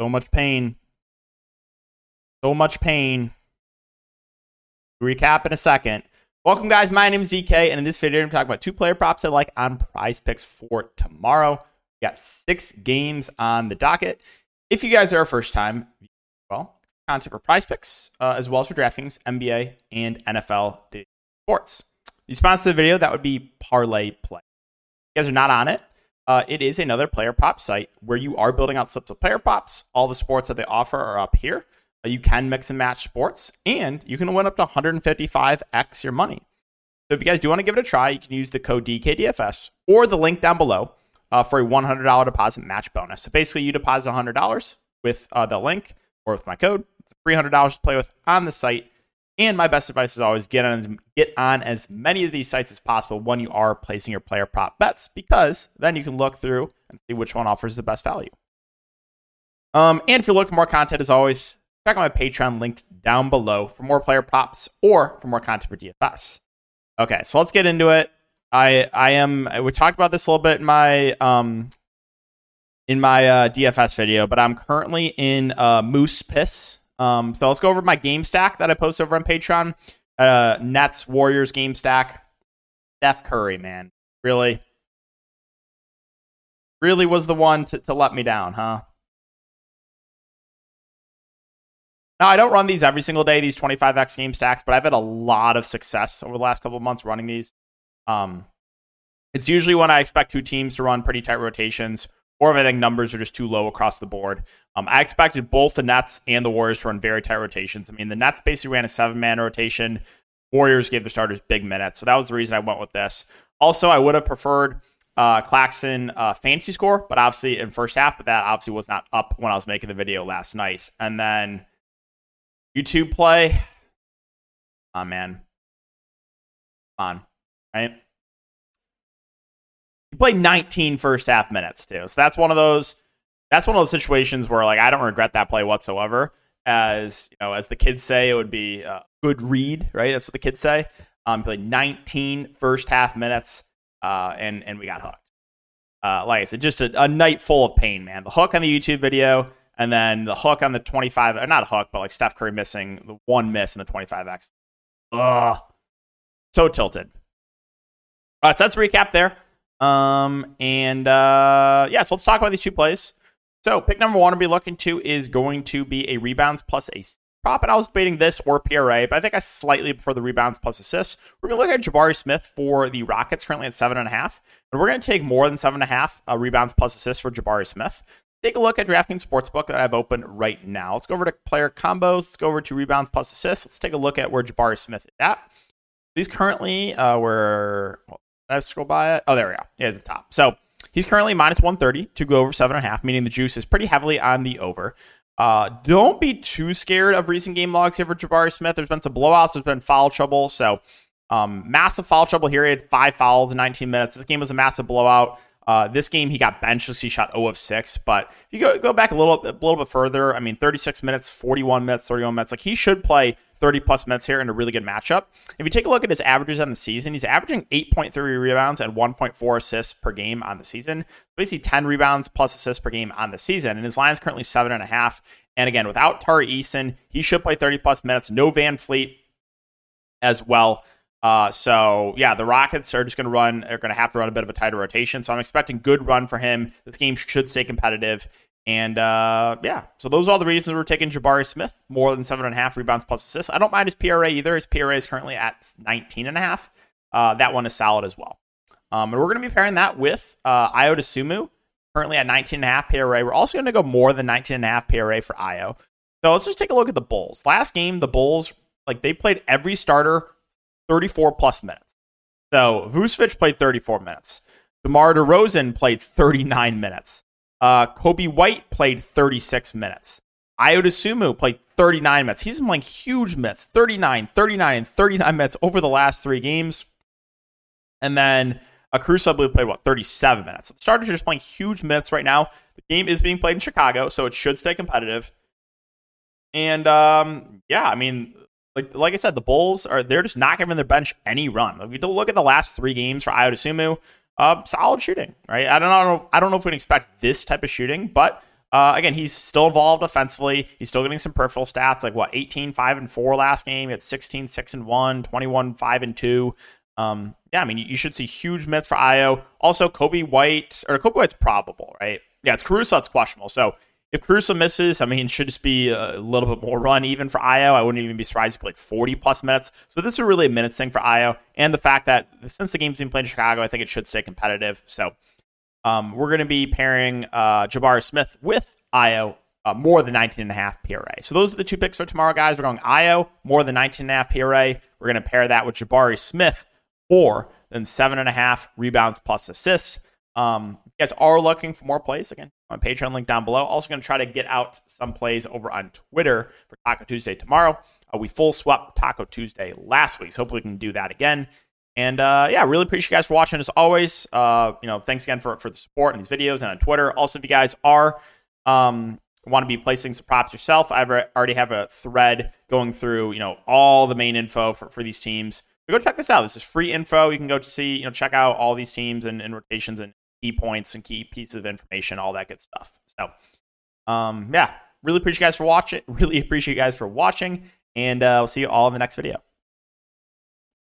So much pain. So much pain. Recap in a second. Welcome, guys. My name is DK, and in this video, I'm talking about two player props I like on prize picks for tomorrow. We got six games on the docket. If you guys are a first time, well, content for prize picks, uh, as well as for DraftKings, NBA, and NFL sports. The sponsor of the video, that would be Parlay Play. If you guys are not on it, uh, it is another player prop site where you are building out slips of player props. All the sports that they offer are up here. Uh, you can mix and match sports, and you can win up to 155x your money. So if you guys do want to give it a try, you can use the code DKDFS or the link down below uh, for a $100 deposit match bonus. So basically, you deposit $100 with uh, the link or with my code. It's $300 to play with on the site. And my best advice is always get on get on as many of these sites as possible when you are placing your player prop bets, because then you can look through and see which one offers the best value. Um, and if you're looking for more content, as always, check out my Patreon linked down below for more player props or for more content for DFS. Okay, so let's get into it. I I am we talked about this a little bit in my um in my uh, DFS video, but I'm currently in uh, Moose Piss um, so let's go over my game stack that I post over on Patreon. Uh, Nets Warriors game stack. Steph Curry, man, really, really was the one to, to let me down, huh? Now I don't run these every single day, these 25x game stacks, but I've had a lot of success over the last couple of months running these. Um, it's usually when I expect two teams to run pretty tight rotations or if I think numbers are just too low across the board. Um, I expected both the Nets and the Warriors to run very tight rotations. I mean, the Nets basically ran a seven man rotation. Warriors gave the starters big minutes. So that was the reason I went with this. Also, I would have preferred uh, Claxton uh, fantasy score, but obviously in first half, but that obviously was not up when I was making the video last night. And then YouTube play. Oh, man. On. Right? He played 19 first half minutes too. So that's one of those that's one of those situations where like I don't regret that play whatsoever. As you know, as the kids say, it would be a good read, right? That's what the kids say. Um, played 19 first half minutes, uh, and and we got hooked. Uh, like I said, just a, a, night full of pain, man. The hook on the YouTube video, and then the hook on the 25, or not a hook, but like Steph Curry missing the one miss in the 25x. Ugh, so tilted. All right, so let's recap there. Um, and uh, yeah, so let's talk about these two plays. So pick number one to be looking to is going to be a rebounds plus a prop, and I was debating this or PRA, but I think I slightly prefer the rebounds plus assists. We're going to look at Jabari Smith for the Rockets, currently at seven and a half, and we're going to take more than seven and a half uh, rebounds plus assists for Jabari Smith. Take a look at DraftKings Sportsbook that I've opened right now. Let's go over to player combos. Let's go over to rebounds plus assists. Let's take a look at where Jabari Smith is at. He's currently uh, where did I scroll by it? Oh, there we go. Yeah, at the top. So he's currently minus 130 to go over seven and a half, meaning the juice is pretty heavily on the over. Uh, don't be too scared of recent game logs here for Jabari Smith. There's been some blowouts. There's been foul trouble. So um, massive foul trouble here. He had five fouls in 19 minutes. This game was a massive blowout. Uh, this game he got benched he shot 0 of 6. But if you go, go back a little, a little bit further, I mean, 36 minutes, 41 minutes, 31 minutes. Like he should play 30 plus minutes here in a really good matchup. If you take a look at his averages on the season, he's averaging 8.3 rebounds and 1.4 assists per game on the season. Basically, 10 rebounds plus assists per game on the season. And his line is currently 7.5. And again, without Tari Eason, he should play 30 plus minutes. No VanVleet as well. Uh, so yeah, the Rockets are just going to run. They're going to have to run a bit of a tighter rotation. So I'm expecting good run for him. This game should stay competitive. And uh, yeah, so those are all the reasons we're taking Jabari Smith more than seven and a half rebounds plus assists. I don't mind his PRA either. His PRA is currently at 19 and a half. Uh, that one is solid as well. Um, and we're going to be pairing that with uh, Ayo Dosunmu, currently at 19 and a half PRA. We're also going to go more than 19 and a half PRA for Ayo. So let's just take a look at the Bulls. Last game, the Bulls like they played every starter 34 plus minutes. So Vucevic played 34 minutes. DeMar DeRozan played 39 minutes. Uh, Coby White played 36 minutes. Ayo Dosunmu played 39 minutes. He's been playing huge minutes 39, 39, and 39 minutes over the last three games. And then Caruso, I believe, played, what, 37 minutes. The starters are just playing huge minutes right now. The game is being played in Chicago, so it should stay competitive. And um, yeah, I mean, like like I said, the Bulls are they're just not giving their bench any run. If you look at the last three games for Ayo Dosunmu, uh, solid shooting, right? I don't know. I don't know if we can expect this type of shooting, but uh, again, he's still involved offensively. He's still getting some peripheral stats, like what 18, 5 and 4 last game. He had 16, 6 and 1, 21, 5 and 2. Um, yeah, I mean, you should see huge minutes for Ayo. Also, Coby White, or Coby White's probable, right? Yeah, it's Caruso that's questionable. So if Caruso misses, I mean, should just be a little bit more run even for Ayo. I wouldn't even be surprised if he played 40 plus minutes. So this is really a minutes thing for Ayo. And the fact that since the game's being played in Chicago, I think it should stay competitive. So um, we're going to be pairing uh, Jabari Smith with Ayo uh, more than 19.5 PRA. So those are the two picks for tomorrow, guys. We're going Ayo more than 19.5 PRA. We're going to pair that with Jabari Smith more than 7.5 rebounds plus assists. Um, you guys are looking for more plays, again, on Patreon link down below. Also going to try to get out some plays over on Twitter for Taco Tuesday tomorrow. Uh, we full swept Taco Tuesday last week, so hopefully we can do that again. And uh, yeah, really appreciate you guys for watching as always. Uh, you know, thanks again for, for the support in these videos and on Twitter. Also, if you guys are um, want to be placing some props yourself, I already have a thread going through you know all the main info for, for these teams. So go check this out. This is free info. You can go to see you know check out all these teams and, and rotations and key points and key pieces of information, all that good stuff. So um, yeah, really appreciate you guys for watching. Really appreciate you guys for watching, and uh, we'll see you all in the next video.